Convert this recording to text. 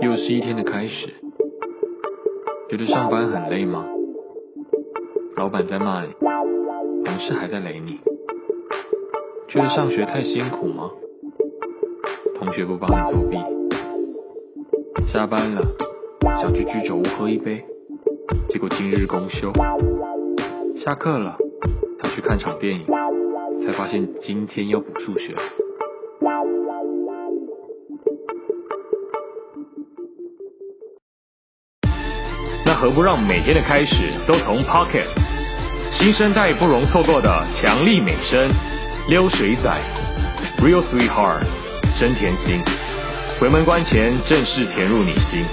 又是一天的开始，觉得上班很累吗？老板在骂你，同事还在雷你，觉得上学太辛苦吗？同学不帮你作弊，下班了想去居酒屋喝一杯，结果今日公休。下课了想去看场电影，才发现今天要补数学。何不让每天的开始都从 Pocket 新生代不容错过的强力美声溜水仔。Real Sweetheart 真甜心，回门关前正式填入你心。